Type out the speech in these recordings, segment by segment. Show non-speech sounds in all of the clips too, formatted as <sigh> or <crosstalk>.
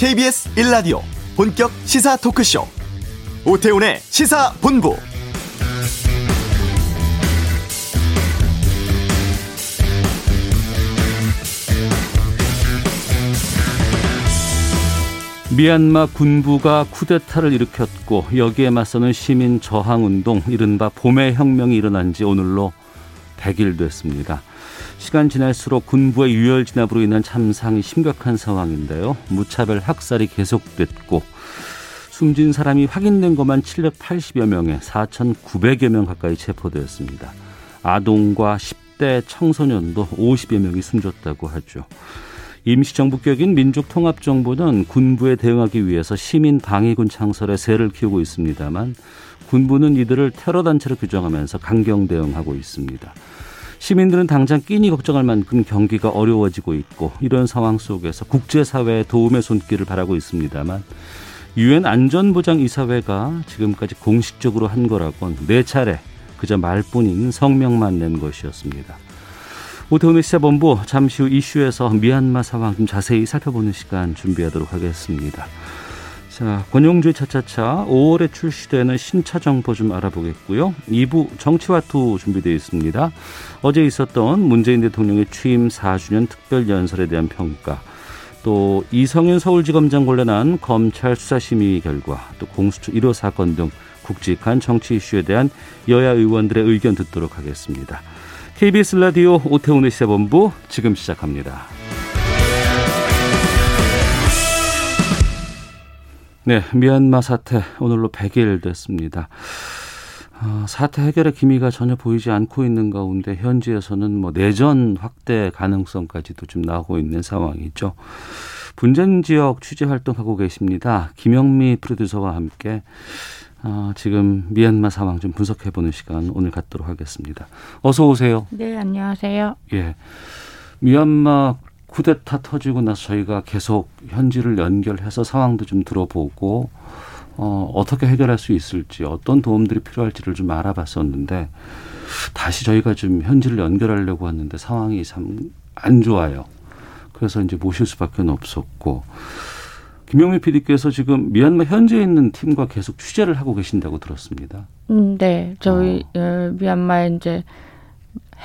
KBS 1라디오 본격 시사 토크쇼 오태훈의 시사본부 미얀마 군부가 쿠데타를 일으켰고 여기에 맞서는 시민 저항 운동 이른바 봄의 혁명이 일어난 지 오늘로 100일 됐습니다. 시간 지날수록 군부의 유혈 진압으로 인한 참상이 심각한 상황인데요. 무차별 학살이 계속됐고 숨진 사람이 확인된 것만 780여 명에 4,900여 명 가까이 체포되었습니다. 아동과 10대 청소년도 50여 명이 숨졌다고 하죠. 임시정부 격인 민족통합정부는 군부에 대응하기 위해서 시민 방위군 창설에 세를 키우고 있습니다만 군부는 이들을 테러 단체로 규정하면서 강경 대응하고 있습니다. 시민들은 당장 끼니 걱정할 만큼 경기가 어려워지고 있고 이런 상황 속에서 국제사회의 도움의 손길을 바라고 있습니다만 유엔 안전보장 이사회가 지금까지 공식적으로 한 거라곤 네 차례 그저 말뿐인 성명만 낸 것이었습니다. 오태훈의 시사본부 잠시 후 이슈에서 미얀마 상황 좀 자세히 살펴보는 시간 준비하도록 하겠습니다. 자, 권용주의 차차차 5월에 출시되는 신차 정보 좀 알아보겠고요. 2부 정치와투 준비되어 있습니다. 어제 있었던 문재인 대통령의 취임 4주년 특별 연설에 대한 평가, 또 이성윤 서울지검장 관련한 검찰 수사심의 결과, 또 공수처 1호 사건 등 굵직한 정치 이슈에 대한 여야 의원들의 의견 듣도록 하겠습니다. KBS 라디오 오태훈의 시사본부 지금 시작합니다. 네, 미얀마 사태 오늘로 100일 됐습니다. 어, 사태 해결의 기미가 전혀 보이지 않고 있는 가운데 현지에서는 뭐 내전 확대 가능성까지도 좀 나오고 있는 상황이죠. 분쟁 지역 취재 활동하고 계십니다. 김영미 프로듀서와 함께 어, 지금 미얀마 상황 좀 분석해 보는 시간 오늘 갖도록 하겠습니다. 어서 오세요. 네, 안녕하세요. 예. 미얀마 쿠데타 터지고 나서 저희가 계속 현지를 연결해서 상황도 좀 들어보고 어, 어떻게 해결할 수 있을지 어떤 도움들이 필요할지를 좀 알아봤었는데 다시 저희가 좀 현지를 연결하려고 하는데 상황이 참 안 좋아요. 그래서 이제 모실 수밖에 없었고 김영미 PD께서 지금 미얀마 현지에 있는 팀과 계속 취재를 하고 계신다고 들었습니다. 음, 네. 저희 어. 어 미얀마에 이제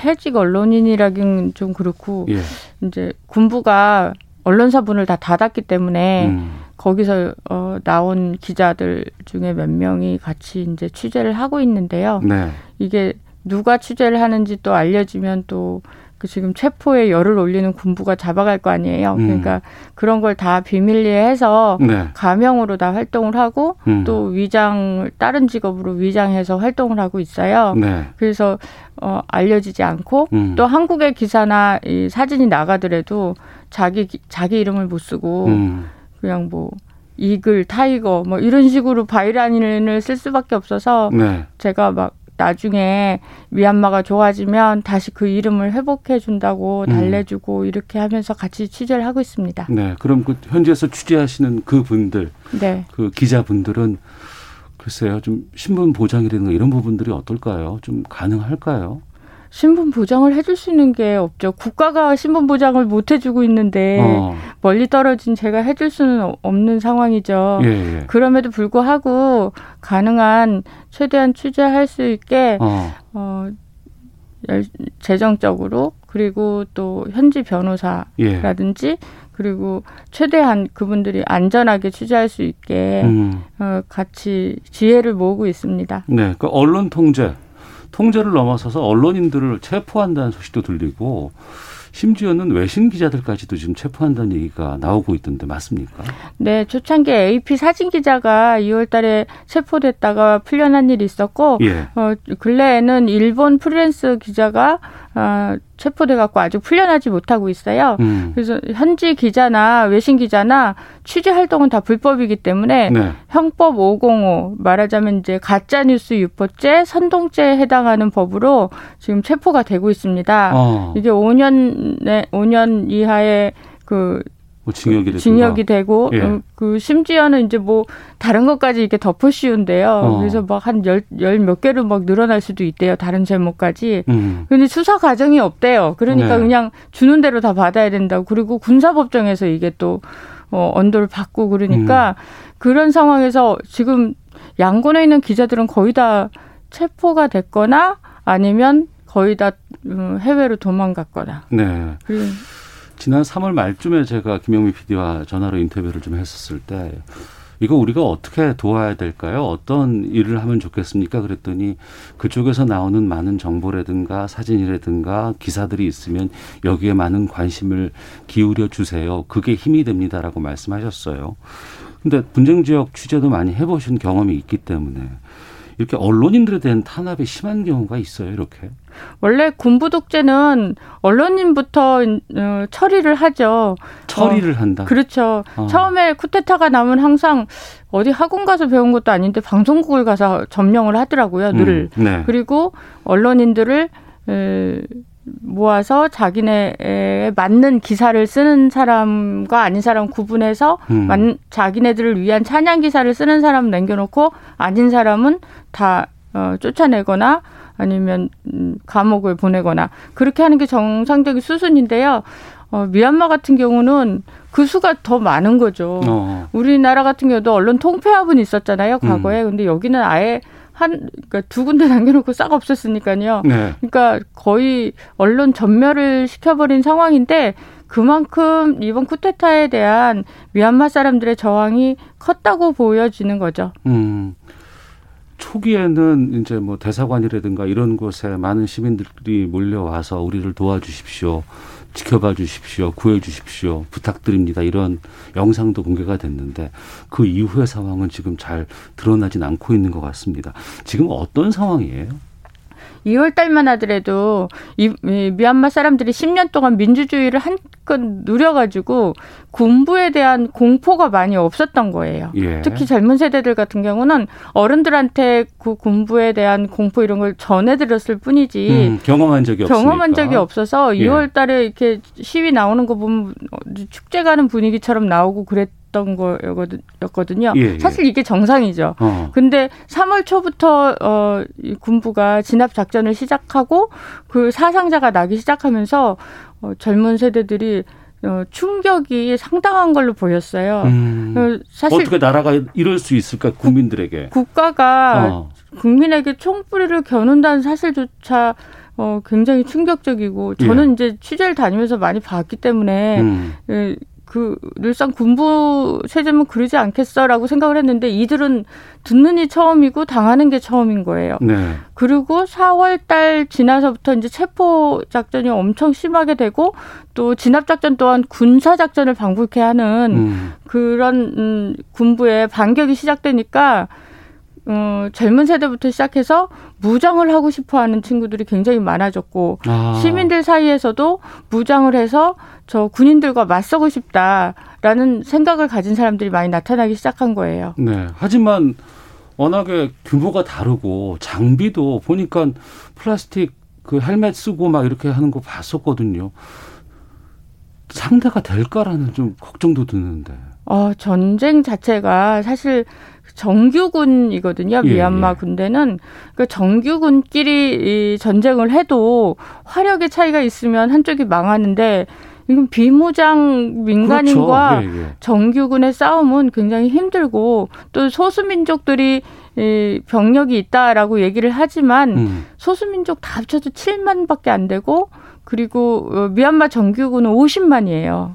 해직 언론인이라긴 좀 그렇고 예. 이제 군부가 언론사 분을 다 닫았기 때문에 음. 거기서 어 나온 기자들 중에 몇 명이 같이 이제 취재를 하고 있는데요. 네. 이게 누가 취재를 하는지 또 알려지면 또 그 지금 체포에 열을 올리는 군부가 잡아갈 거 아니에요. 음. 그러니까 그런 걸 다 비밀리에 해서 네. 가명으로 다 활동을 하고 음. 또 위장 다른 직업으로 위장해서 활동을 하고 있어요. 네. 그래서 어 알려지지 않고 음. 또 한국의 기사나 이 사진이 나가더라도 자기 자기 이름을 못 쓰고 음. 그냥 뭐 Eagle, Tiger 뭐 이런 식으로 byline을 쓸 수밖에 없어서 네. 제가 막 나중에 미얀마가 좋아지면 다시 그 이름을 회복해 준다고 음. 달래주고 음. 이렇게 하면서 같이 취재를 하고 있습니다. 네, 그럼 그 현지에서 취재하시는 그 분들, 네. 그 기자분들은 글쎄요, 좀 신분 보장이라든가 이런 부분들이 어떨까요? 좀 가능할까요? 신분 보장을 해줄 수 있는 게 없죠. 국가가 신분 보장을 못 해주고 있는데 어. 멀리 떨어진 제가 해줄 수는 없는 상황이죠. 예, 예. 그럼에도 불구하고 가능한 최대한 취재할 수 있게 어. 어 재정적으로 그리고 또 현지 변호사라든지 예. 그리고 최대한 그분들이 안전하게 취재할 수 있게 음. 어, 같이 지혜를 모으고 있습니다. 네, 그 언론 통제 통제를 넘어서서 언론인들을 체포한다는 소식도 들리고 심지어는 외신 기자들까지도 지금 체포한다는 얘기가 나오고 있던데 맞습니까? 네, 초창기 AP 사진 기자가 2월 달에 체포됐다가 풀려난 일이 있었고 예. 어 근래에는 일본 프리랜스 기자가 어, 체포돼 갖고 아직 풀려나지 못하고 있어요. 음. 그래서 현지 기자나 외신 기자나 취재 활동은 다 불법이기 때문에 네. 형법 505 말하자면 이제 가짜 뉴스 유포죄, 선동죄에 해당하는 법으로 지금 체포가 되고 있습니다. 어. 이게 5년 5년 이하의 그 뭐 징역이, 징역이 되고 예. 음, 그 심지어는 이제 뭐 다른 것까지 이렇게 덮어 씌운데요. 어. 그래서 막 한 열 열 몇 개로 막 늘어날 수도 있대요. 다른 제목까지. 음. 근데 수사 과정이 없대요. 그러니까 네. 그냥 주는 대로 다 받아야 된다고. 그리고 군사법정에서 이게 또 어, 언도를 받고 그러니까 음. 그런 상황에서 지금 양곤에 있는 기자들은 거의 다 체포가 됐거나 아니면 거의 다 음, 해외로 도망갔거나. 네. 그리고 지난 3월 말쯤에 제가 김영미 PD와 전화로 인터뷰를 좀 했었을 때 이거 우리가 어떻게 도와야 될까요? 어떤 일을 하면 좋겠습니까? 그랬더니 그쪽에서 나오는 많은 정보라든가 사진이라든가 기사들이 있으면 여기에 많은 관심을 기울여 주세요. 그게 힘이 됩니다라고 말씀하셨어요. 근데 분쟁 지역 취재도 많이 해보신 경험이 있기 때문에 이렇게 언론인들에 대한 탄압이 심한 경우가 있어요, 이렇게. 원래 군부 독재는 언론인부터 어, 처리를 하죠. 처리를 어, 한다. 그렇죠. 어. 처음에 쿠데타가 나면 항상 어디 학원 가서 배운 것도 아닌데 방송국을 가서 점령을 하더라고요, 늘. 음, 네. 그리고 언론인들을 에, 모아서 자기네에 맞는 기사를 쓰는 사람과 아닌 사람 구분해서 음. 만, 자기네들을 위한 찬양 기사를 쓰는 사람 남겨놓고 아닌 사람은 다 어, 쫓아내거나 아니면 음, 감옥을 보내거나 그렇게 하는 게 정상적인 수순인데요. 어, 미얀마 같은 경우는 그 수가 더 많은 거죠. 어. 우리나라 같은 경우도 언론 통폐합은 있었잖아요, 과거에. 음. 근데 여기는 아예 한, 그러니까 두 군데 <laughs> 남겨놓고 싹 없앴으니까요. 네. 그러니까 거의 언론 전멸을 시켜버린 상황인데 그만큼 이번 쿠데타에 대한 미얀마 사람들의 저항이 컸다고 보여지는 거죠. 음. 초기에는 이제 뭐 대사관이라든가 이런 곳에 많은 시민들이 몰려와서 우리를 도와주십시오. 지켜봐 주십시오. 구해 주십시오. 부탁드립니다. 이런 영상도 공개가 됐는데 그 이후의 상황은 지금 잘 드러나진 않고 있는 것 같습니다. 지금 어떤 상황이에요? 2월 달만 하더라도 이, 이 미얀마 사람들이 10년 동안 민주주의를 한껏 누려가지고 군부에 대한 공포가 많이 없었던 거예요. 예. 특히 젊은 세대들 같은 경우는 어른들한테 그 군부에 대한 공포 이런 걸 전해드렸을 뿐이지 음, 경험한 적이 경험한 없으니까. 적이 없어서 2월 달에 이렇게 시위 나오는 거 보면 축제 가는 분위기처럼 나오고 그랬. 있었던 거였거든요. 예, 예. 사실 이게 정상이죠. 어. 근데 3월 초부터 어, 이 군부가 진압 작전을 시작하고 그 사상자가 나기 시작하면서 어, 젊은 세대들이 어, 충격이 상당한 걸로 보였어요. 음, 어, 사실 어떻게 나라가 이럴 수 있을까 국민들에게 국, 가가 어. 국민에게 총뿌리를 겨눈다는 사실조차 어, 굉장히 충격적이고 저는 예. 이제 취재를 다니면서 많이 봤기 때문에 음. 예, 그 늘상 군부 체제면 그러지 않겠어라고 생각을 했는데 이들은 듣는 이 처음이고 당하는 게 처음인 거예요. 네. 그리고 4월 달 지나서부터 이제 체포 작전이 엄청 심하게 되고 또 진압 작전 또한 군사 작전을 방불케 하는 음. 그런 음, 군부의 반격이 시작되니까 어, 젊은 세대부터 시작해서 무장을 하고 싶어 하는 친구들이 굉장히 많아졌고, 아. 시민들 사이에서도 무장을 해서 저 군인들과 맞서고 싶다라는 생각을 가진 사람들이 많이 나타나기 시작한 거예요. 네. 하지만 워낙에 규모가 다르고 장비도 보니까 플라스틱 그 헬멧 쓰고 막 이렇게 하는 거 봤었거든요. 상대가 될까라는 좀 걱정도 드는데. 어, 전쟁 자체가 사실 정규군이거든요. 예, 미얀마 예, 예. 군대는 그 정규군끼리 이 전쟁을 해도 화력의 차이가 있으면 한쪽이 망하는데 이건 비무장 민간인과 그렇죠. 예, 예. 정규군의 싸움은 굉장히 힘들고 또 소수민족들이 이 병력이 있다라고 얘기를 하지만 음. 소수민족 다 합쳐도 7만밖에 안 되고 그리고 어, 미얀마 정규군은 50만이에요.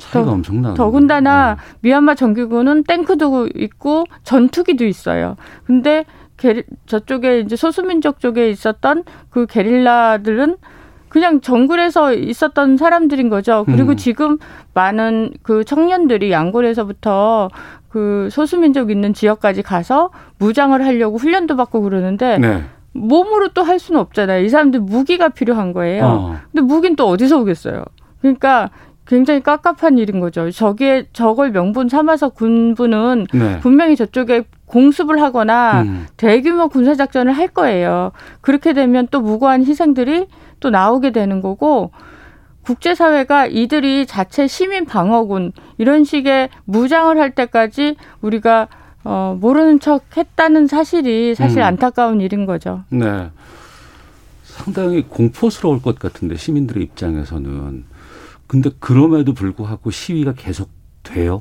차이가 더, 엄청나. 더군다나 네. 미얀마 정규군은 탱크도 있고 전투기도 있어요. 근데 게, 저쪽에 이제 소수민족 쪽에 있었던 그 게릴라들은 그냥 정글에서 있었던 사람들인 거죠. 그리고 음. 지금 많은 그 청년들이 양골에서부터 그 소수민족 있는 지역까지 가서 무장을 하려고 훈련도 받고 그러는데 네. 몸으로 또 할 수는 없잖아요. 이 사람들 무기가 필요한 거예요. 어. 근데 무기는 또 어디서 오겠어요? 그러니까 굉장히 깝깝한 일인 거죠. 저기에 저걸 명분 삼아서 군부는 네. 분명히 저쪽에 공습을 하거나 음. 대규모 군사 작전을 할 거예요. 그렇게 되면 또 무고한 희생들이 또 나오게 되는 거고 국제사회가 이들이 자체 시민 방어군 이런 식의 무장을 할 때까지 우리가 어, 모르는 척 했다는 사실이 사실 음. 안타까운 일인 거죠. 네. 상당히 공포스러울 것 같은데 시민들의 입장에서는 근데 그럼에도 불구하고 시위가 계속 돼요?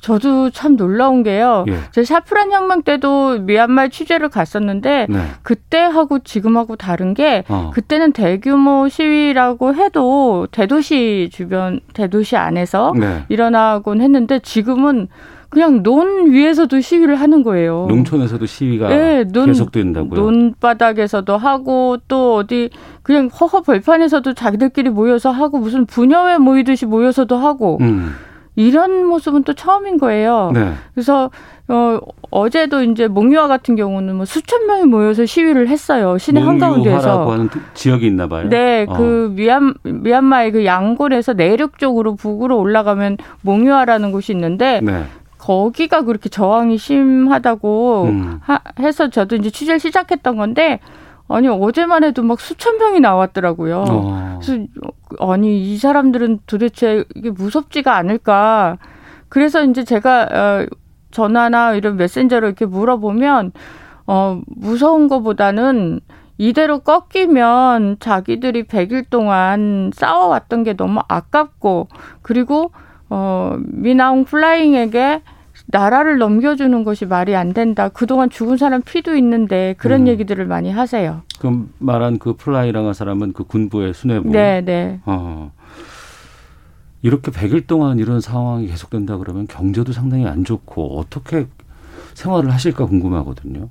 저도 참 놀라운 게요. 예. 제 샤프란 혁명 때도 미얀마 취재를 갔었는데 네. 그때하고 지금하고 다른 게 어. 그때는 대규모 시위라고 해도 대도시 주변 대도시 안에서 네. 일어나곤 했는데 지금은 그냥 논 위에서도 시위를 하는 거예요. 농촌에서도 시위가 네, 논, 계속된다고요. 논바닥에서도 하고 또 어디 그냥 허허 벌판에서도 자기들끼리 모여서 하고 무슨 부녀회 모이듯이 모여서도 하고 음. 이런 모습은 또 처음인 거예요. 네. 그래서 어, 어제도 이제 몽유화 같은 경우는 뭐 수천 명이 모여서 시위를 했어요. 시내 한가운데에서. 하는 지역이 있나 봐요. 네, 어. 그 미얀 미얀마의 그 양골에서 내륙 쪽으로 북으로 올라가면 몽유화라는 곳이 있는데 네. 거기가 그렇게 저항이 심하다고 음. 하, 해서 저도 이제 취재를 시작했던 건데 아니 어제만 해도 막 수천 명이 나왔더라고요. 어. 그래서 아니 이 사람들은 도대체 이게 무섭지가 않을까. 그래서 이제 제가 어, 전화나 이런 메신저로 이렇게 물어보면 어 무서운 거보다는 이대로 꺾이면 자기들이 100일 동안 싸워왔던 게 너무 아깝고 그리고 어 민 아웅 흘라잉에게 나라를 넘겨주는 것이 말이 안 된다. 그동안 죽은 사람 피도 있는데 그런 음. 얘기들을 많이 하세요. 그럼 말한 그 흘라잉이란 사람은 그 군부의 수뇌부. 네, 네. 어. 이렇게 100일 동안 이런 상황이 계속된다 그러면 경제도 상당히 안 좋고 어떻게 생활을 하실까 궁금하거든요.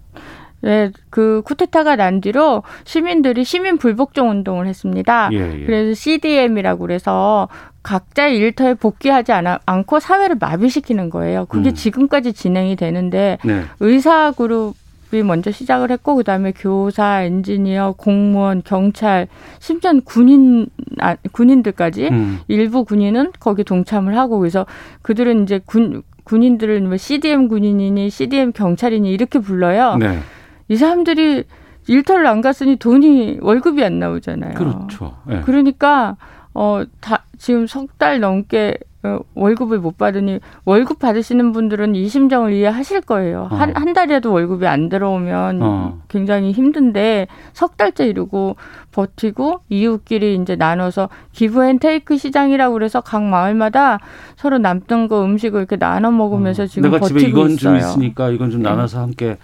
네, 그 쿠데타가 난 뒤로 시민들이 시민 불복종 운동을 했습니다. 예, 예. 그래서 CDM이라고 그래서 각자의 일터에 복귀하지 않아, 않고 사회를 마비시키는 거예요. 그게 음. 지금까지 진행이 되는데 네. 의사 그룹이 먼저 시작을 했고 그다음에 교사, 엔지니어, 공무원, 경찰, 심지어 군인 아, 군인들까지 음. 일부 군인은 거기 동참을 하고 그래서 그들은 이제 군 군인들을 뭐 CDM 군인이니 CDM 경찰이니 이렇게 불러요. 네. 이 사람들이 일터를 안 갔으니 돈이 월급이 안 나오잖아요. 그렇죠. 네. 그러니까 어, 다, 지금 석 달 넘게 어, 월급을 못 받으니 월급 받으시는 분들은 이 심정을 이해하실 거예요. 어. 한, 한 달이라도 월급이 안 들어오면 어. 굉장히 힘든데 석 달째 이러고 버티고 이웃끼리 이제 나눠서 give and take 시장이라고 그래서 각 마을마다 서로 남던 거 음식을 이렇게 나눠 먹으면서 어. 지금 내가 버티고 집에 이건 있어요. 좀 있으니까 이건 좀 네. 나눠서 네. 함께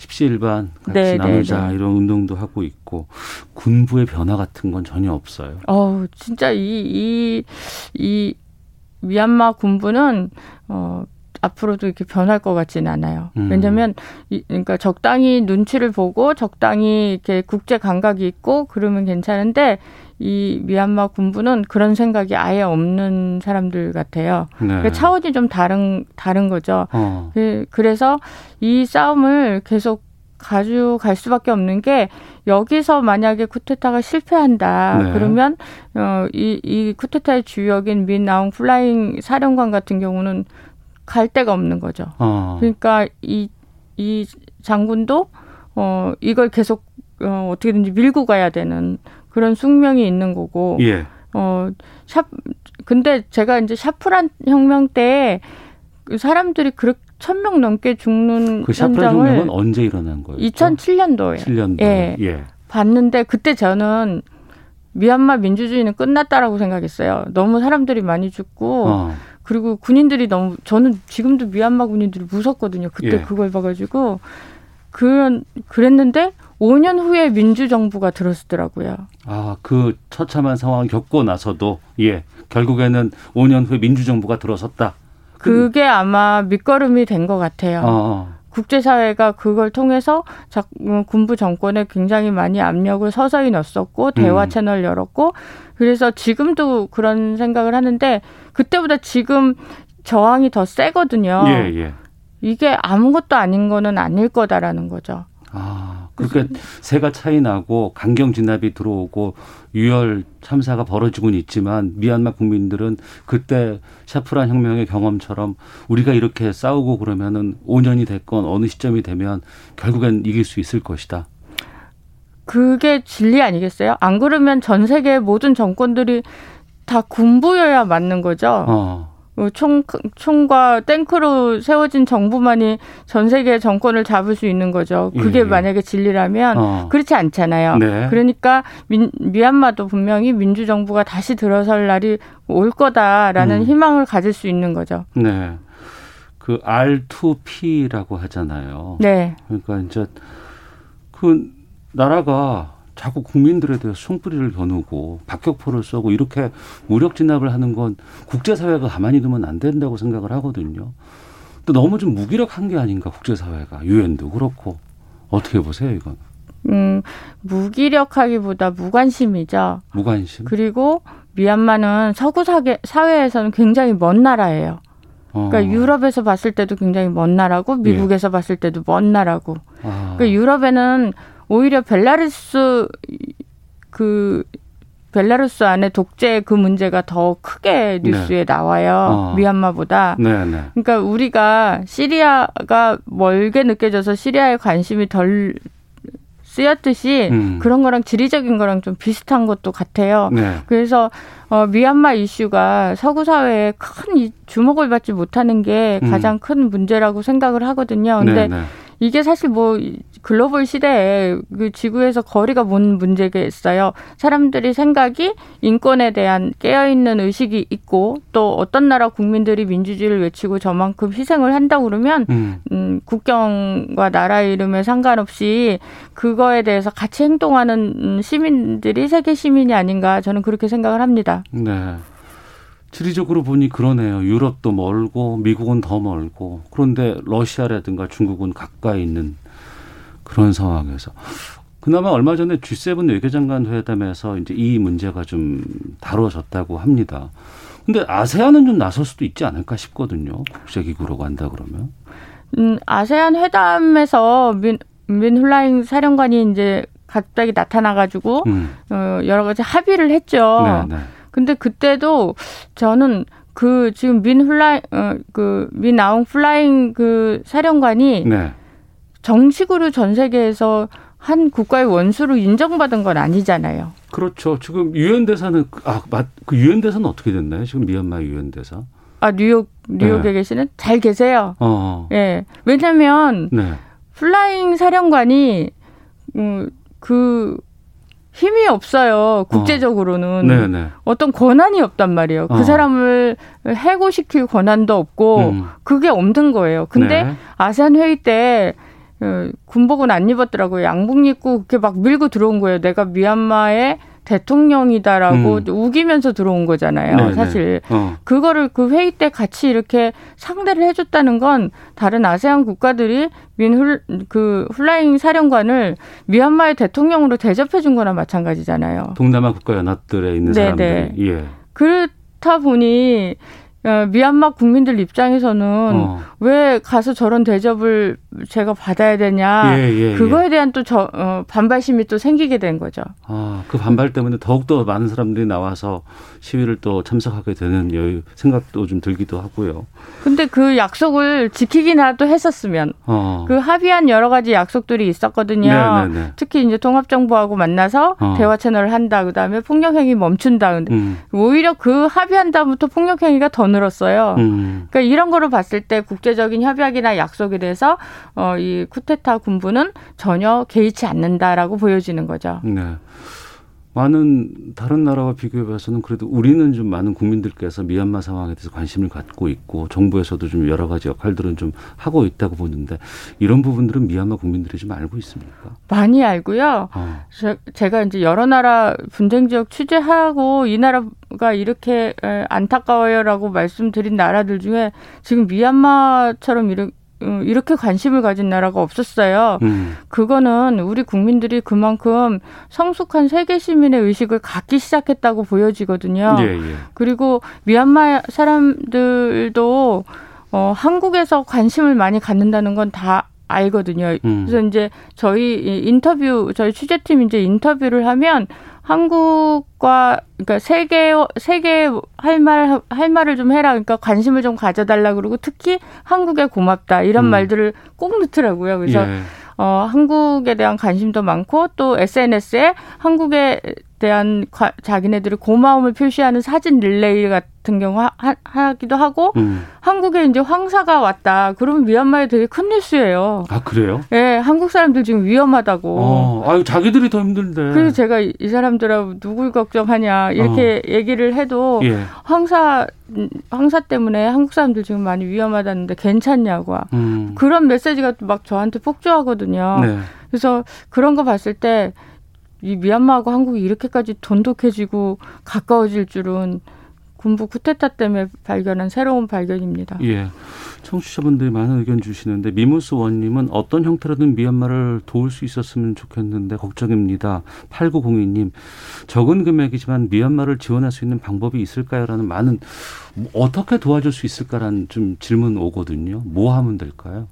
십시일반 같이 네, 네 나누자 네, 이런 운동도 하고 있고 군부의 변화 같은 건 전혀 없어요. 어, 진짜 이 이 이 미얀마 군부는 어 앞으로도 이렇게 변할 것 같지는 않아요. 음. 왜냐하면 이, 그러니까 적당히 눈치를 보고 적당히 이렇게 국제 감각이 있고 그러면 괜찮은데 이 미얀마 군부는 그런 생각이 아예 없는 사람들 같아요. 네. 그러니까 차원이 좀 다른 다른 거죠. 어. 그, 그래서 이 싸움을 계속 가져갈 수밖에 없는 게 여기서 만약에 쿠데타가 실패한다 네. 그러면 어이 이 쿠데타의 주역인 민 아웅 흘라잉 사령관 같은 경우는 갈 데가 없는 거죠. 어. 그러니까 이이 장군도 어 이걸 계속 어 어떻게든지 밀고 가야 되는 그런 숙명이 있는 거고. 예. 어, 샵, 근데 제가 이제 샤프란 혁명 때그 사람들이 그렇게 천 명 넘게 죽는 그 현장을 혁명은 언제 일어난 거예요? 2007년도에. 7년도. 예. 예. 봤는데 그때 저는 미얀마 민주주의는 끝났다라고 생각했어요. 너무 사람들이 많이 죽고 어. 그리고 군인들이 너무 저는 지금도 미얀마 군인들이 무섭거든요. 그때 예. 그걸 봐가지고 그런 그랬는데 5년 후에 민주정부가 들어서더라고요. 아, 그 처참한 상황을 겪고 나서도 예, 결국에는 5년 후에 민주정부가 들어섰다. 그게 아마 밑거름이 된 것 같아요. 어, 어. 국제사회가 그걸 통해서 어, 군부 정권에 굉장히 많이 압력을 서서히 넣었었고 대화 음. 채널 열었고 그래서 지금도 그런 생각을 하는데 그때보다 지금 저항이 더 세거든요. 예, 예. 이게 아무것도 아닌 거는 아닐 거다라는 거죠. 아, 그러니까 새가 차이 나고 강경 진압이 들어오고 유혈 참사가 벌어지고는 있지만 미얀마 국민들은 그때 샤프란 혁명의 경험처럼 우리가 이렇게 싸우고 그러면은 5년이 됐건 어느 시점이 되면 결국엔 이길 수 있을 것이다. 그게 진리 아니겠어요? 안 그러면 전 세계 모든 정권들이 다 군부여야 맞는 거죠. 어. 뭐 총, 총과 탱크로 세워진 정부만이 전 세계 정권을 잡을 수 있는 거죠. 그게 예. 만약에 진리라면 어. 그렇지 않잖아요. 네. 그러니까 민, 미얀마도 분명히 민주정부가 다시 들어설 날이 올 거다라는 음. 희망을 가질 수 있는 거죠. 네. 그 R2P라고 하잖아요. 네. 그러니까 이제 그 나라가 자꾸 국민들에 대해 송뿌리를 겨누고 박격포를 쏘고 이렇게 무력 진압을 하는 건 국제사회가 가만히 두면 안 된다고 생각을 하거든요. 또 너무 좀 무기력한 게 아닌가 국제사회가 유엔도 그렇고 어떻게 보세요 이건? 음 무기력하기보다 무관심이죠. 무관심. 그리고 미얀마는 서구 사회에서는 굉장히 먼 나라예요. 그러니까 어. 유럽에서 봤을 때도 굉장히 먼 나라고 미국에서 예. 봤을 때도 먼 나라고. 아. 그러니까 유럽에는 오히려 벨라루스 그 벨라루스 안에 독재 그 문제가 더 크게 뉴스에 네. 나와요. 어. 미얀마보다. 네, 네. 그러니까 우리가 시리아가 멀게 느껴져서 시리아에 관심이 덜 쓰였듯이 음. 그런 거랑 지리적인 거랑 좀 비슷한 것도 같아요. 네. 그래서 어, 미얀마 이슈가 서구 사회에 큰 주목을 받지 못하는 게 음. 가장 음. 큰 문제라고 생각을 하거든요. 근데 네, 네. 이게 사실 뭐 글로벌 시대에 그 지구에서 거리가 먼 문제겠어요. 사람들이 생각이 인권에 대한 깨어있는 의식이 있고 또 어떤 나라 국민들이 민주주의를 외치고 저만큼 희생을 한다고 그러면 음. 음, 국경과 나라 이름에 상관없이 그거에 대해서 같이 행동하는 시민들이 세계 시민이 아닌가 저는 그렇게 생각을 합니다. 네. 지리적으로 보니 그러네요. 유럽도 멀고 미국은 더 멀고 그런데 러시아라든가 중국은 가까이 있는 그런 상황에서 그나마 얼마 전에 G7 외교장관 회담에서 이제 이 문제가 좀 다뤄졌다고 합니다. 근데 아세안은 좀 나설 수도 있지 않을까 싶거든요. 국제기구로 간다 그러면. 음, 아세안 회담에서 민, 민 흘라잉 사령관이 이제 갑자기 나타나가지고 음. 어, 여러 가지 합의를 했죠. 네, 네. 근데 그때도 저는 그 지금 민 흘라잉 어, 그 민 아웅 흘라잉 그 사령관이 네. 정식으로 전 세계에서 한 국가의 원수로 인정받은 건 아니잖아요. 그렇죠. 지금 유엔 대사는 아맞그 유엔 대사는 어떻게 됐나요? 지금 미얀마 유엔 대사? 아 뉴욕 뉴욕에 네. 계시는 잘 계세요. 어. 예. 왜냐면 네. 흘라잉 사령관이 음, 그 힘이 없어요. 국제적으로는 어. 네, 어떤 권한이 없단 말이에요. 그 어. 사람을 해고시킬 권한도 없고 음. 그게 없는 거예요. 근데 네. 아세안 회의 때 어, 군복은 안 입었더라고요. 양복 입고 그렇게 막 밀고 들어온 거예요. 내가 미얀마의 대통령이다라고 음. 우기면서 들어온 거잖아요. 네네. 사실 어. 그거를 그 회의 때 같이 이렇게 상대를 해줬다는 건 다른 아세안 국가들이 민훌그 훌라잉 사령관을 미얀마의 대통령으로 대접해 준 거나 마찬가지잖아요. 동남아 국가 연합들에 있는 네네. 사람들이 예. 그렇다 보니 어, 미얀마 국민들 입장에서는 어. 왜 가서 저런 대접을 제가 받아야 되냐 예, 예, 예. 그거에 예. 대한 또 저, 어, 반발심이 또 생기게 된 거죠. 아, 그 반발 때문에 더욱 더 많은 사람들이 나와서 시위를 또 참석하게 되는 여유 생각도 좀 들기도 하고요. 근데 그 약속을 지키기나도 했었으면 어. 그 합의한 여러 가지 약속들이 있었거든요. 네 네네. 네, 네. 특히 이제 통합정부하고 만나서 어. 대화 채널을 한다. 그다음에 폭력행위 멈춘다. 근데 음. 오히려 그 합의한 다음부터 폭력행위가 더 늘었어요. 음. 그러니까 이런 거를 봤을 때 국제적인 협약이나 약속에 대해서 어, 이 쿠데타 군부는 전혀 개의치 않는다라고 보여지는 거죠. 네. 많은 다른 나라와 비교해 봐서는 그래도 우리는 좀 많은 국민들께서 미얀마 상황에 대해서 관심을 갖고 있고 정부에서도 좀 여러 가지 역할들은 좀 하고 있다고 보는데 이런 부분들은 미얀마 국민들이 좀 알고 있습니까? 많이 알고요. 어. 제가 이제 여러 나라 분쟁 지역 취재하고 이 나라가 이렇게 안타까워요라고 말씀드린 나라들 중에 지금 미얀마처럼 이렇게 어, 이렇게 관심을 가진 나라가 없었어요. 음. 그거는 우리 국민들이 그만큼 성숙한 세계 시민의 의식을 갖기 시작했다고 보여지거든요. 예, 예. 그리고 미얀마 사람들도 어, 한국에서 관심을 많이 갖는다는 건 다 알거든요. 음. 그래서 이제 저희 인터뷰 저희 취재팀 이제 인터뷰를 하면 한국과 그러니까 세계 세계 할말 할 말을 좀 해라. 그러니까 관심을 좀 가져달라 그러고 특히 한국에 고맙다 이런 음. 말들을 꼭 넣더라고요. 그래서 예. 어 한국에 대한 관심도 많고 또 SNS에 한국에 대한 과, 자기네들이 고마움을 표시하는 사진 릴레이 같은 경우 하, 하 기도 하고 음. 한국에 이제 황사가 왔다. 그러면 미얀마에 되게 큰 뉴스예요. 아 그래요? 예, 네, 한국 사람들 지금 위험하다고. 어, 아유 자기들이 더 힘든데. 그래서 제가 이 사람들하고 누굴 걱정하냐 이렇게 어. 얘기를 해도 예. 황사 황사 때문에 한국 사람들 지금 많이 위험하다는데 괜찮냐고. 음. 그런 메시지가 막 저한테 폭주하거든요. 네. 그래서 그런 거 봤을 때. 이 미얀마하고 한국이 이렇게까지 돈독해지고 가까워질 줄은 군부 쿠데타 때문에 발견한 새로운 발견입니다. 예. 청취자분들이 많은 의견 주시는데 미무스 원님은 어떤 형태로든 미얀마를 도울 수 있었으면 좋겠는데 걱정입니다. 8902님 적은 금액이지만 미얀마를 지원할 수 있는 방법이 있을까요?라는 많은 어떻게 도와줄 수 있을까라는 좀 질문 오거든요. 뭐 하면 될까요?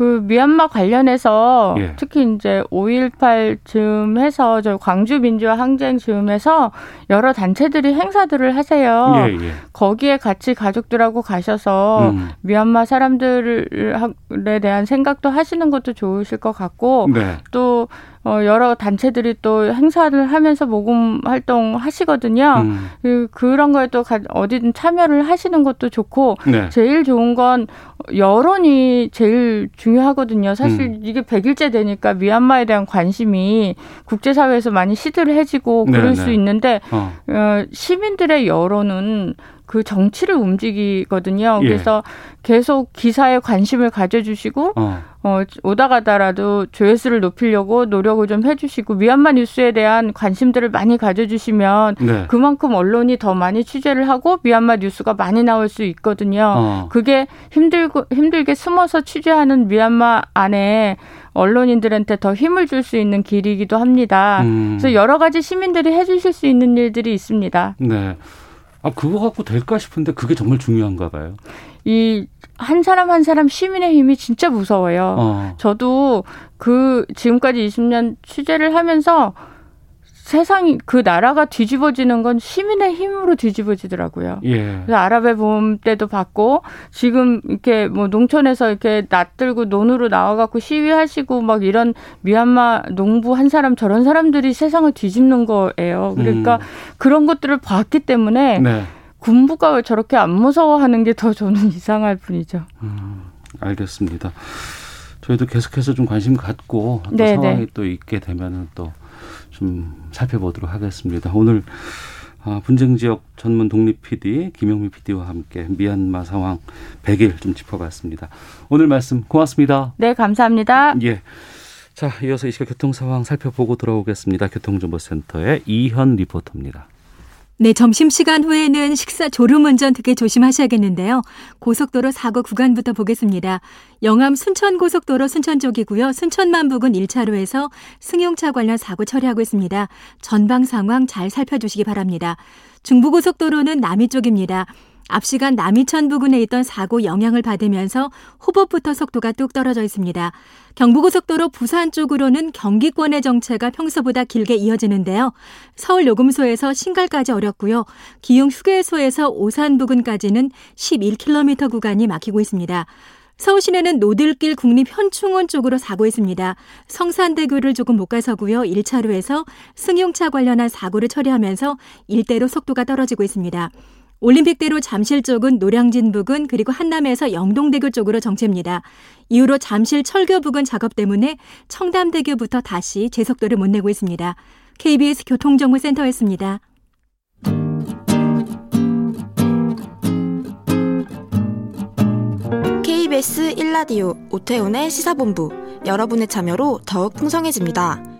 그 미얀마 관련해서 예. 특히 이제 5.18 즈음 해서 저 광주 민주화 항쟁 즈음 해서 여러 단체들이 행사들을 하세요. 예, 예. 거기에 같이 가족들하고 가셔서 음. 미얀마 사람들에 대한 생각도 하시는 것도 좋으실 것 같고 네. 또 어, 여러 단체들이 또 행사를 하면서 모금 활동 하시거든요. 음. 그, 그런 거에 또 가, 어디든 참여를 하시는 것도 좋고, 네. 제일 좋은 건 여론이 제일 중요하거든요. 사실 음. 이게 100일째 되니까 미얀마에 대한 관심이 국제사회에서 많이 시들해지고 네, 그럴 네. 수 있는데, 어. 어, 시민들의 여론은 그 정치를 움직이거든요. 예. 그래서 계속 기사에 관심을 가져주시고 어. 어, 오다 가다라도 조회수를 높이려고 노력을 좀 해주시고 미얀마 뉴스에 대한 관심들을 많이 가져주시면 네. 그만큼 언론이 더 많이 취재를 하고 미얀마 뉴스가 많이 나올 수 있거든요. 어. 그게 힘들고 힘들게 숨어서 취재하는 미얀마 안에 언론인들한테 더 힘을 줄 수 있는 길이기도 합니다. 음. 그래서 여러 가지 시민들이 해주실 수 있는 일들이 있습니다. 네. 아 그거 갖고 될까 싶은데 그게 정말 중요한가 봐요. 이 한 사람 한 사람 시민의 힘이 진짜 무서워요. 어. 저도 그 지금까지 20년 취재를 하면서 세상이 그 나라가 뒤집어지는 건 시민의 힘으로 뒤집어지더라고요. 예. 그래서 아랍의 봄 때도 봤고 지금 이렇게 뭐 농촌에서 이렇게 낯들고 논으로 나와갖고 시위하시고 막 이런 미얀마 농부 한 사람 저런 사람들이 세상을 뒤집는 거예요. 그러니까 음. 그런 것들을 봤기 때문에 네. 군부가 왜 저렇게 안 무서워하는 게 더 저는 <laughs> 이상할 뿐이죠. 음, 알겠습니다. 저희도 계속해서 좀 관심 갖고 또 네, 상황이 네. 또 있게 되면은 또 좀 살펴보도록 하겠습니다. 오늘 아, 분쟁 지역 전문 독립 PD 김영미 PD와 함께 미얀마 상황 100일 좀 짚어봤습니다. 오늘 말씀 고맙습니다. 네, 감사합니다. 예. 자, 이어서 이 시각 교통 상황 살펴보고 돌아오겠습니다. 교통정보센터의 이현 리포터입니다. 네, 점심시간 후에는 식사 졸음 운전 특히 조심하셔야겠는데요. 고속도로 사고 구간부터 보겠습니다. 영암 순천고속도로 순천 쪽이고요. 순천만 부근 1차로에서 승용차 관련 사고 처리하고 있습니다. 전방 상황 잘 살펴주시기 바랍니다. 중부고속도로는 남이 쪽입니다. 앞 시간 남이천 부근에 있던 사고 영향을 받으면서 호법부터 속도가 뚝 떨어져 있습니다. 경부고속도로 부산 쪽으로는 경기권의 정체가 평소보다 길게 이어지는데요. 서울 요금소에서 신갈까지 어렵고요. 기흥 휴게소에서 오산 부근까지는 11km 구간이 막히고 있습니다. 서울 시내는 노들길 국립 현충원 쪽으로 사고 있습니다. 성산대교를 조금 못 가서고요. 1차로에서 승용차 관련한 사고를 처리하면서 일대로 속도가 떨어지고 있습니다. 올림픽대로 잠실 쪽은 노량진 부근 그리고 한남에서 영동대교 쪽으로 정체입니다. 이후로 잠실 철교 부근 작업 때문에 청담대교부터 다시 제속도를 못 내고 있습니다. KBS 교통정보센터였습니다. KBS 1라디오 오태훈의 시사본부 여러분의 참여로 더욱 풍성해집니다.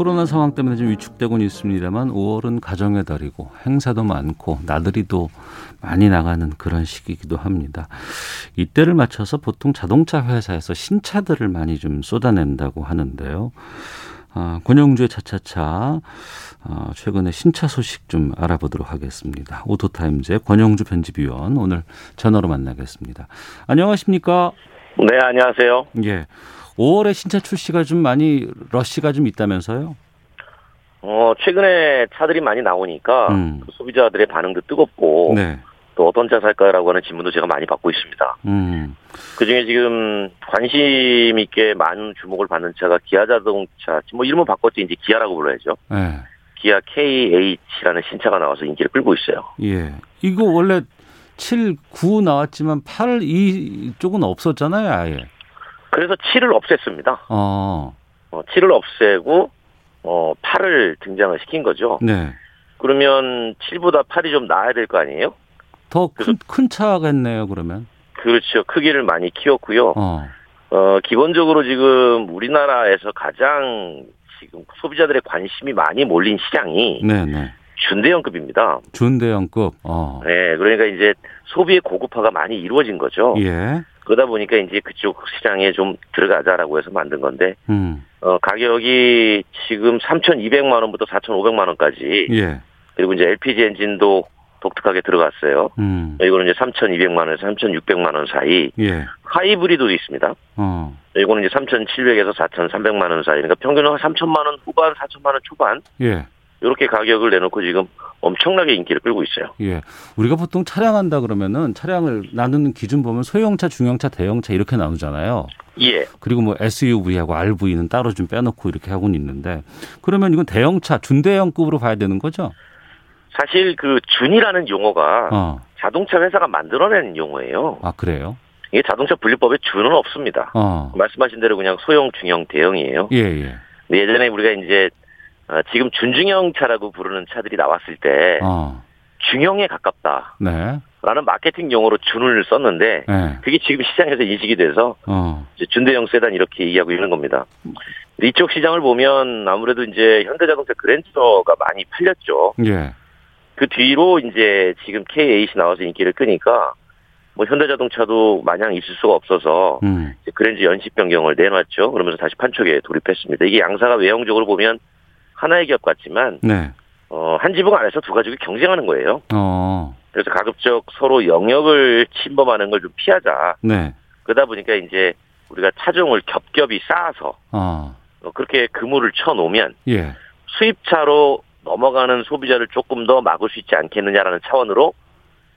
코로나 상황 때문에 좀 위축되고는 있습니다만 5월은 가정의 달이고 행사도 많고 나들이도 많이 나가는 그런 시기이기도 합니다. 이때를 맞춰서 보통 자동차 회사에서 신차들을 많이 좀 쏟아낸다고 하는데요. 아, 권영주의 차차차 어, 최근에 신차 소식 좀 알아보도록 하겠습니다. 오토타임즈의 권영주 편집위원 오늘 전화로 만나겠습니다. 안녕하십니까? 네, 안녕하세요. 예. 5월에 신차 출시가 좀 많이 러시가 좀 있다면서요? 어, 최근에 차들이 많이 나오니까 음. 그 소비자들의 반응도 뜨겁고 네. 또 어떤 차 살까라고 하는 질문도 제가 많이 받고 있습니다. 음. 그 중에 지금 관심 있게 많은 주목을 받는 차가 기아 자동차, 뭐 이름은 바꿨지 이제 기아라고 불러야죠. 네. 기아 KH라는 신차가 나와서 인기를 끌고 있어요. 예. 이거 원래 7, 9 나왔지만 8 이쪽은 없었잖아요, 아예. 그래서 7을 없앴습니다. 어. 어 7을 없애고 어 8을 등장을 시킨 거죠. 네. 그러면 7보다 8이 좀 나아야 될 거 아니에요? 더큰 큰 차겠네요, 그러면. 그렇죠. 크기를 많이 키웠고요. 어. 어, 기본적으로 지금 우리나라에서 가장 지금 소비자들의 관심이 많이 몰린 시장이 네네. 준대형급입니다. 준대형급. 어. 네, 그러니까 이제 소비의 고급화가 많이 이루어진 거죠. 예. 그러다 보니까 이제 그쪽 시장에 좀 들어가자라고 해서 만든 건데, 음. 어, 가격이 지금 3,200만 원부터 4,500만 원까지. 예. 그리고 이제 LPG 엔진도 독특하게 들어갔어요. 음. 이거는 이제 3,200만 원에서 3,600만 원 사이. 예. 하이브리드도 있습니다. 어. 이거는 이제 3,700에서 4,300만 원 사이. 그러니까 평균은 3천만 원 후반, 4천만 원 초반. 예. 이렇게 가격을 내놓고 지금 엄청나게 인기를 끌고 있어요. 예. 우리가 보통 차량한다 그러면은 차량을 나누는 기준 보면 소형차, 중형차, 대형차 이렇게 나누잖아요. 예. 그리고 뭐 SUV하고 RV는 따로 좀 빼놓고 이렇게 하고는 있는데 그러면 이건 대형차, 준대형급으로 봐야 되는 거죠? 사실 그 준이라는 용어가 어. 자동차 회사가 만들어낸 용어예요. 아 그래요? 이게 자동차 분류법에 준은 없습니다. 어. 말씀하신 대로 그냥 소형, 중형, 대형이에요. 예, 예. 예전에 우리가 이제 어, 지금 준중형 차라고 부르는 차들이 나왔을 때 어. 중형에 가깝다. 네. 라는 마케팅 용어로 준을 썼는데 네. 그게 지금 시장에서 인식이 돼서 어. 준대형 세단 이렇게 얘기하고 있는 겁니다. 이쪽 시장을 보면 아무래도 이제 현대자동차 그랜저가 많이 팔렸죠. 예. 그 뒤로 이제 지금 K8이 나와서 인기를 끄니까 뭐 현대자동차도 마냥 있을 수가 없어서 음. 그랜저 연식 변경을 내놨죠. 그러면서 다시 판촉에 돌입했습니다. 이게 양사가 외형적으로 보면 하나의 기업 같지만 네. 어, 한 지붕 안에서 두 가지가 경쟁하는 거예요. 어. 그래서 가급적 서로 영역을 침범하는 걸 좀 피하자. 네. 그러다 보니까 이제 우리가 차종을 겹겹이 쌓아서 어. 어, 그렇게 그물을 쳐놓으면 예. 수입차로 넘어가는 소비자를 조금 더 막을 수 있지 않겠느냐라는 차원으로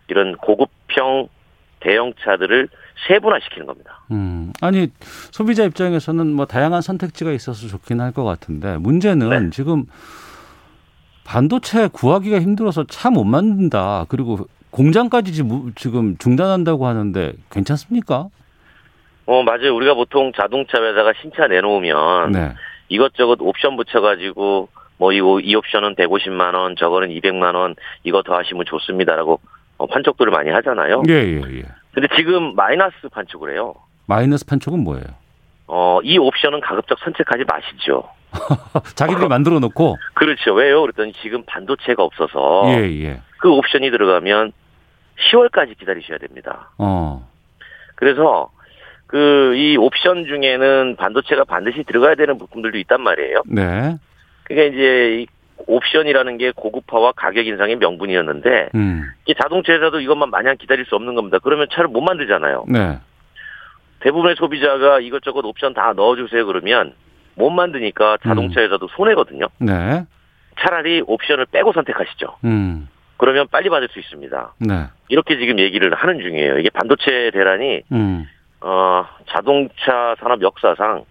이런 고급형 대형차들을 세분화시키는 겁니다. 음, 아니 소비자 입장에서는 뭐 다양한 선택지가 있어서 좋긴 할 것 같은데 문제는 네. 지금 반도체 구하기가 힘들어서 차 못 만든다. 그리고 공장까지 지금 중단한다고 하는데 괜찮습니까? 어 맞아요. 우리가 보통 자동차 회사가 신차 내놓으면 네. 이것저것 옵션 붙여가지고 뭐이 이 옵션은 150만 원, 저거는 200만 원, 이거 더 하시면 좋습니다라고 어, 판촉들을 많이 하잖아요. 예, 예, 예. 근데 지금 마이너스 판촉을 해요. 마이너스 판촉은 뭐예요? 어, 이 옵션은 가급적 선택하지 마시죠. <laughs> 자기들이 만들어 놓고? 그렇죠. 왜요? 그랬더니 지금 반도체가 없어서. 예, 예. 그 옵션이 들어가면 10월까지 기다리셔야 됩니다. 어. 그래서 그 이 옵션 중에는 반도체가 반드시 들어가야 되는 부품들도 있단 말이에요. 네. 그러니까 이제 이 옵션이라는 게 고급화와 가격 인상의 명분이었는데 음. 이 자동차 회사도 이것만 마냥 기다릴 수 없는 겁니다. 그러면 차를 못 만들잖아요. 네. 대부분의 소비자가 이것저것 옵션 다 넣어주세요 그러면 못 만드니까 자동차 음. 회사도 손해거든요. 네. 차라리 옵션을 빼고 선택하시죠. 음. 그러면 빨리 받을 수 있습니다. 네. 이렇게 지금 얘기를 하는 중이에요. 이게 반도체 대란이 음. 어, 자동차 산업 역사상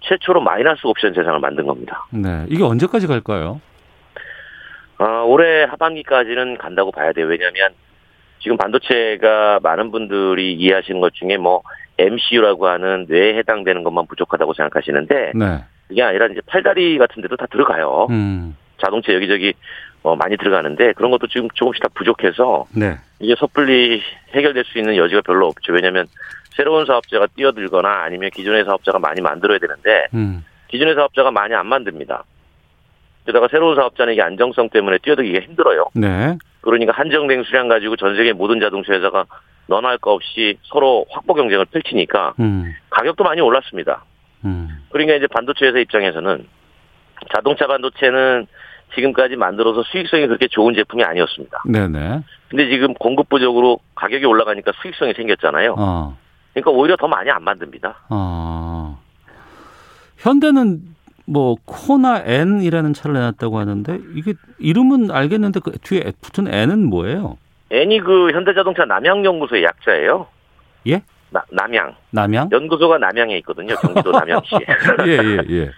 최초로 마이너스 옵션 세상을 만든 겁니다. 네. 이게 언제까지 갈까요? 어, 올해 하반기까지는 간다고 봐야 돼요. 왜냐하면 지금 반도체가 많은 분들이 이해하시는 것 중에 뭐 MCU라고 하는 뇌에 해당되는 것만 부족하다고 생각하시는데 네. 그게 아니라 이제 팔다리 같은 데도 다 들어가요. 음. 자동차 여기저기 어, 많이 들어가는데 그런 것도 지금 조금씩 다 부족해서 네. 이게 섣불리 해결될 수 있는 여지가 별로 없죠. 왜냐하면 새로운 사업자가 뛰어들거나 아니면 기존의 사업자가 많이 만들어야 되는데 음. 기존의 사업자가 많이 안 만듭니다. 게다가 새로운 사업자는 이게 안정성 때문에 뛰어들기가 힘들어요. 네. 그러니까 한정된 수량 가지고 전 세계 모든 자동차 회사가 너나 할거 없이 서로 확보 경쟁을 펼치니까 음. 가격도 많이 올랐습니다. 음. 그러니까 이제 반도체 회사 입장에서는 자동차 반도체는 지금까지 만들어서 수익성이 그렇게 좋은 제품이 아니었습니다. 네네. 근데 지금 공급 부족으로 가격이 올라가니까 수익성이 생겼잖아요. 어. 그러니까 오히려 더 많이 안 만듭니다. 어. 현대는 뭐 코나 N이라는 차를 내놨다고 하는데 이게 이름은 알겠는데 그 뒤에 붙은 N은 뭐예요? N이 그 현대자동차 남양연구소의 약자예요. 예? 나, 남양. 남양? 연구소가 남양에 있거든요. 경기도 <laughs> 남양시에. <laughs> 예, 예, 예.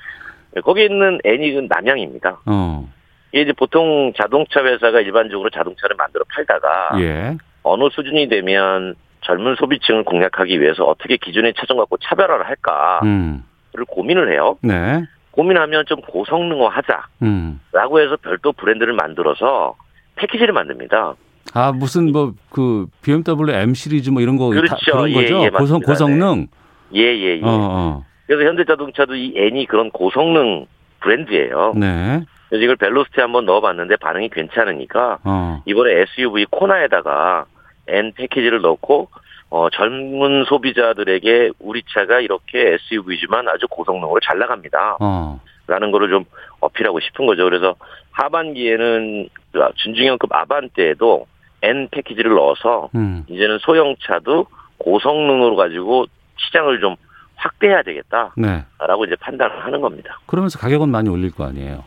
네, 거기 있는 N이 그 남양입니다. 어. 이게 이제 보통 자동차 회사가 일반적으로 자동차를 만들어 팔다가 예. 어느 수준이 되면 젊은 소비층을 공략하기 위해서 어떻게 기존의 차종 갖고 차별화를 할까를 음. 고민을 해요. 네. 고민하면 좀 고성능화 하자라고 음. 해서 별도 브랜드를 만들어서 패키지를 만듭니다. 아 무슨 뭐 그 BMW M 시리즈 뭐 이런 거 그렇죠. 다, 그런 예, 거죠. 예, 고성 고성능. 예예 예, 예. 어, 어. 그래서 현대자동차도 이 N이 그런 고성능 브랜드예요. 네. 그래서 이걸 벨로스티 한번 넣어 봤는데 반응이 괜찮으니까 어. 이번에 SUV 코나에다가 N 패키지를 넣고 어, 젊은 소비자들에게 우리 차가 이렇게 SUV지만 아주 고성능으로 잘 나갑니다. 어. 라는 거를 좀 어필하고 싶은 거죠. 그래서 하반기에는 그 준중형급 아반떼에도 N 패키지를 넣어서 음. 이제는 소형차도 고성능으로 가지고 시장을 좀 확대해야 되겠다라고 네. 이제 판단을 하는 겁니다. 그러면서 가격은 많이 올릴 거 아니에요?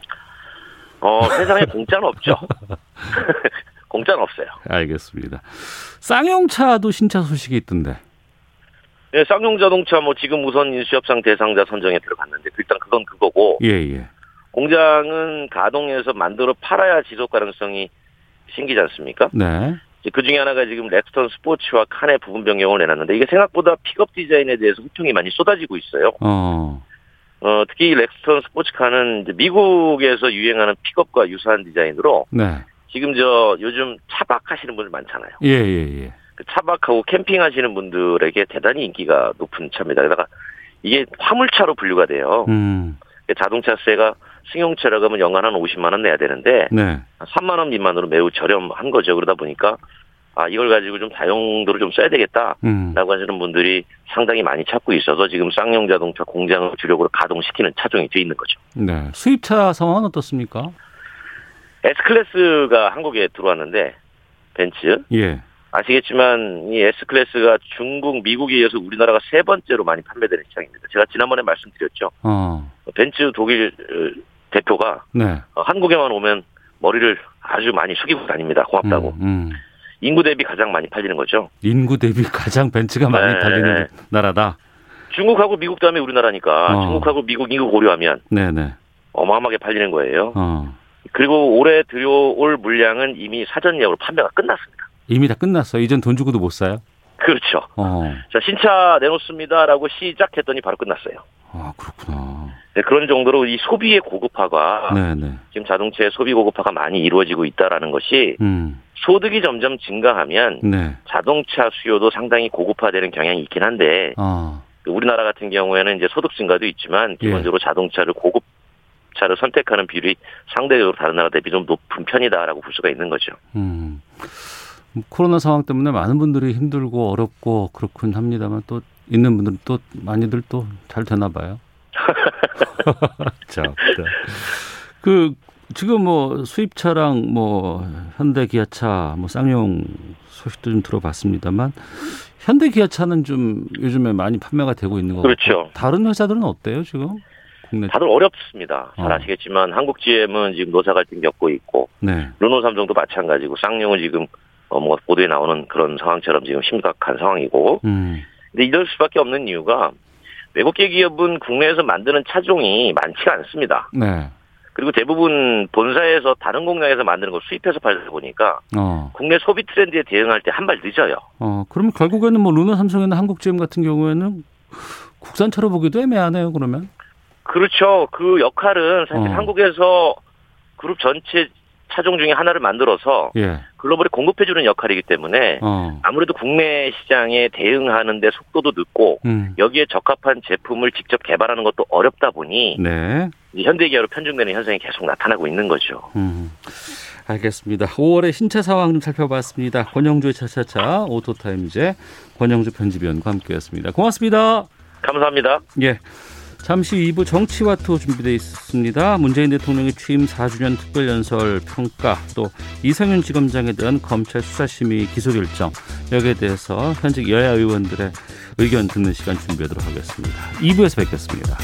어, 세상에 공짜는 없죠. <laughs> 공짜는 없어요. 알겠습니다. 쌍용차도 신차 소식이 있던데. 네, 쌍용 자동차 뭐 지금 우선 인수협상 대상자 선정에 들어갔는데 일단 그건 그거고. 예, 예. 공장은 가동해서 만들어 팔아야 지속 가능성이 생기지 않습니까? 네. 그 중에 하나가 지금 렉스턴 스포츠와 칸의 부분 변경을 내놨는데 이게 생각보다 픽업 디자인에 대해서 호평이 많이 쏟아지고 있어요. 어. 어, 특히 렉스턴 스포츠 칸은 미국에서 유행하는 픽업과 유사한 디자인으로 네. 지금 저 요즘 차박 하시는 분들 많잖아요. 예, 예, 예. 그 차박하고 캠핑 하시는 분들에게 대단히 인기가 높은 차입니다. 게다가 이게 화물차로 분류가 돼요. 음. 자동차세가 승용차라고 하면 연간 한 50만 원 내야 되는데 네. 3만 원 미만으로 매우 저렴한 거죠. 그러다 보니까 아 이걸 가지고 좀 다용도를 좀 써야 되겠다라고 음. 하시는 분들이 상당히 많이 찾고 있어서 지금 쌍용 자동차 공장을 주력으로 가동시키는 차종이 돼 있는 거죠. 네. 수입차 상황은 어떻습니까? S클래스가 한국에 들어왔는데 벤츠. 예. 아시겠지만 이 S클래스가 중국, 미국에 이어서 우리나라가 세 번째로 많이 판매되는 시장입니다. 제가 지난번에 말씀드렸죠. 어. 벤츠 독일 어, 대표가 네. 어, 한국에만 오면 머리를 아주 많이 숙이고 다닙니다. 고맙다고. 음, 음. 인구 대비 가장 많이 팔리는 거죠. 인구 대비 <laughs> 가장 벤츠가 많이 네. 팔리는 나라다. 중국하고 미국 다음에 우리나라니까 어. 중국하고 미국 인구 고려하면 네네. 어마어마하게 팔리는 거예요. 어. 그리고 올해 들여올 물량은 이미 사전 예약으로 판매가 끝났습니다. 이미 다 끝났어요. 이젠 돈 주고도 못 사요? 그렇죠. 어. 자, 신차 내놓습니다라고 시작했더니 바로 끝났어요. 아, 그렇구나. 네, 그런 정도로 이 소비의 고급화가 네네. 네. 지금 자동차의 소비 고급화가 많이 이루어지고 있다라는 것이 음. 소득이 점점 증가하면 네. 자동차 수요도 상당히 고급화되는 경향이 있긴 한데 어. 우리나라 같은 경우에는 이제 소득 증가도 있지만 기본적으로 예. 자동차를 고급 차를 선택하는 비율이 상대적으로 다른 나라 대비 좀 높은 편이다라고 볼 수가 있는 거죠. 음. 코로나 상황 때문에 많은 분들이 힘들고 어렵고 그렇군 합니다만 또 있는 분들은 또 많이들 또 잘 되나 봐요. <laughs> 자, 그 지금 뭐 수입차랑 뭐 현대 기아차, 뭐 쌍용 소식도 좀 들어봤습니다만 현대 기아차는 좀 요즘에 많이 판매가 되고 있는 거 그렇죠. 다른 회사들은 어때요 지금? 국내 다들 어렵습니다. 잘 어. 아시겠지만 한국 GM은 지금 노사 갈등 겪고 있고 네. 르노 삼성도 마찬가지고 쌍용은 지금 어, 뭐 보도에 나오는 그런 상황처럼 지금 심각한 상황이고. 음. 근데 이럴 수밖에 없는 이유가 외국계 기업은 국내에서 만드는 차종이 많지가 않습니다. 네. 그리고 대부분 본사에서 다른 공장에서 만드는 걸 수입해서 팔다 보니까 어. 국내 소비 트렌드에 대응할 때 한 발 늦어요. 어, 그러면 결국에는 뭐 르노 삼성이나 한국 GM 같은 경우에는 국산차로 보기도 애매하네요. 그러면. 그렇죠. 그 역할은 사실 어. 한국에서 그룹 전체 차종 중에 하나를 만들어서 예. 글로벌에 공급해주는 역할이기 때문에 어. 아무래도 국내 시장에 대응하는데 속도도 늦고 음. 여기에 적합한 제품을 직접 개발하는 것도 어렵다 보니 네. 현대기아로 편중되는 현상이 계속 나타나고 있는 거죠. 음. 알겠습니다. 5월의 신차 상황 좀 살펴봤습니다. 권영주의 차차차 오토타임즈 권영주 편집위원과 함께했습니다. 고맙습니다. 감사합니다. 예. 잠시 2부 정치와투 준비되어 있습니다. 문재인 대통령의 취임 4주년 특별연설 평가 또 이성윤 지검장에 대한 검찰 수사심의 기소 결정 여기에 대해서 현직 여야 의원들의 의견 듣는 시간 준비하도록 하겠습니다. 2부에서 뵙겠습니다.